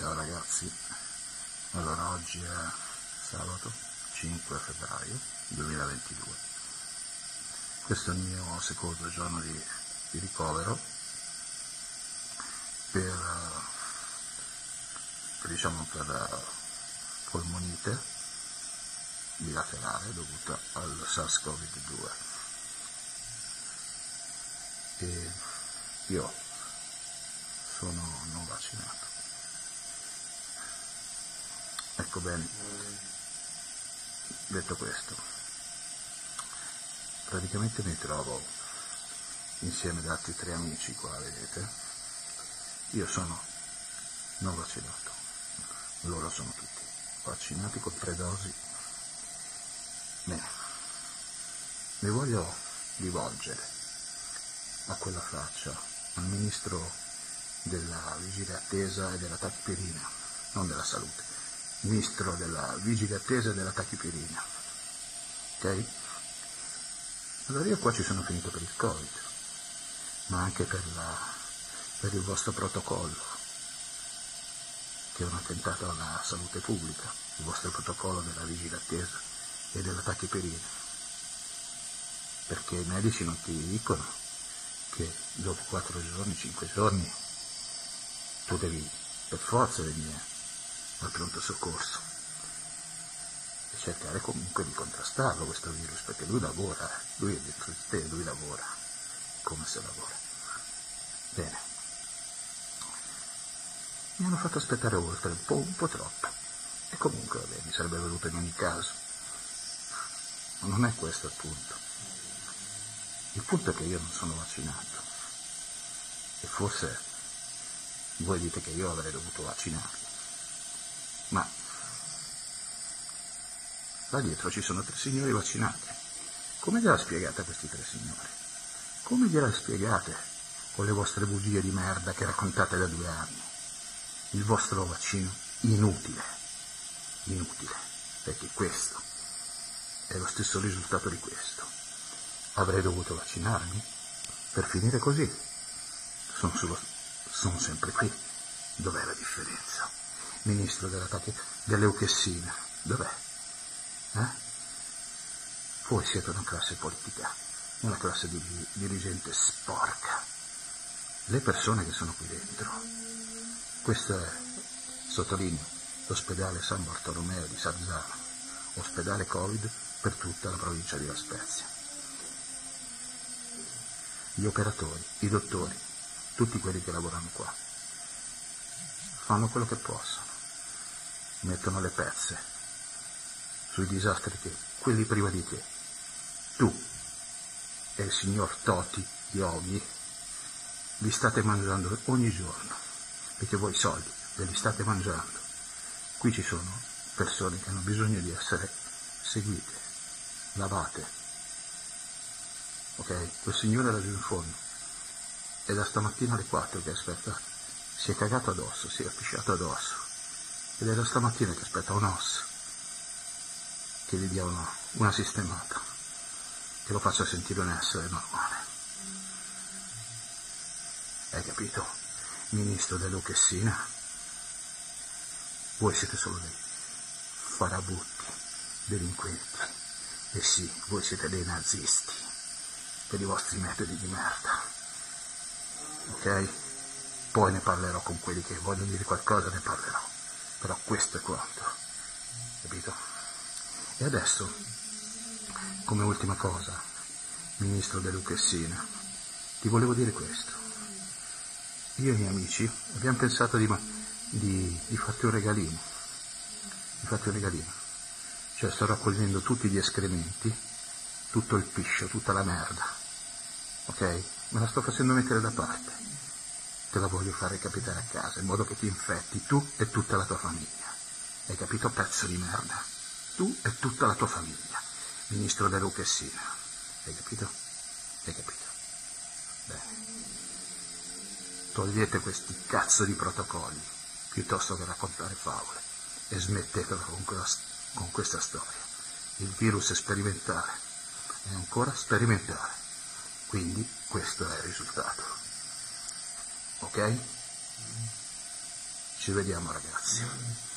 Ciao ragazzi, allora oggi è sabato 5 febbraio 2022, questo è il mio secondo giorno di, di ricovero per, per, diciamo, per polmonite bilaterale dovuta al SARS-CoV-2 e io sono non vaccinato. Ecco bene, detto questo, praticamente mi trovo insieme ad altri tre amici qua, vedete? Io sono non vaccinato, loro sono tutti vaccinati con tre dosi. Bene, mi voglio rivolgere a quella faccia, al ministro della vigilia attesa e della tachipirina, non della salute, ministro della vigilia attesa e della tachipirina. Ok? Allora io qua ci sono finito per il Covid, ma anche per, la, per il vostro protocollo, che è un attentato alla salute pubblica, il vostro protocollo della vigilia attesa e della tachipirina. Perché i medici non ti dicono che dopo 4 giorni, 5 giorni tu devi per forza venire al pronto soccorso e cercare comunque di contrastarlo questo virus, perché lui lavora, lui è dentro di te, lui lavora, come se lavora. Bene. Mi hanno fatto aspettare oltre, un po', un po troppo. E comunque, vabbè, mi sarebbe venuto in ogni caso. Ma non è questo il punto. Il punto è che io non sono vaccinato. E forse voi dite che io avrei dovuto vaccinarmi. Ma là dietro ci sono tre signori vaccinati. Come gliela spiegate a questi tre signori? Come gliela spiegate con le vostre bugie di merda che raccontate da due anni? Il vostro vaccino inutile. Inutile. Perché questo è lo stesso risultato di questo. Avrei dovuto vaccinarmi per finire così. Sono sullo sono sempre qui. Dov'è la differenza? Ministro dell'attacco dell'Euchessina, dov'è? Eh? Voi siete una classe politica, una classe di dirigente sporca. Le persone che sono qui dentro. Questo è, sottolineo, l'ospedale San Bartolomeo di Sarzano, ospedale Covid per tutta la provincia di La Spezia. Gli operatori, i dottori, tutti quelli che lavorano qua. Fanno quello che possono, mettono le pezze sui disastri che quelli prima di te, tu e il signor Toti Yogi, vi state mangiando ogni giorno, perché voi soldi ve li state mangiando. Qui ci sono persone che hanno bisogno di essere seguite, lavate. Ok? Quel signore laggiù in fondo è da stamattina alle 4 che aspetta. Si è cagato addosso, si è pisciato addosso. Ed è da stamattina che aspetta un osso che gli dia una, una sistemata, che lo faccia sentire un essere normale. Hai capito? Ministro dell'Uchessina? Voi siete solo dei farabutti, delinquenti. E sì, voi siete dei nazisti per i vostri metodi di merda ok? Poi ne parlerò con quelli che vogliono dire qualcosa, ne parlerò. Però questo è quanto, capito? E adesso, come ultima cosa, Ministro De Lucchessina, ti volevo dire questo. Io e i miei amici abbiamo pensato di, di, di farti un regalino, di farti un regalino. Cioè sto raccogliendo tutti gli escrementi, tutto il piscio, tutta la merda, ok? me la sto facendo mettere da parte. Te la voglio fare capitare a casa, in modo che ti infetti tu e tutta la tua famiglia. Hai capito, pezzo di merda? Tu e tutta la tua famiglia. Ministro De Lucchessina. Hai capito? Hai capito? Bene. Togliete questi cazzo di protocolli, piuttosto che raccontare favole, e smettetela con, con questa storia. Il virus è sperimentale, è ancora sperimentale. Quindi questo è il risultato. Ok? Ci vediamo ragazzi.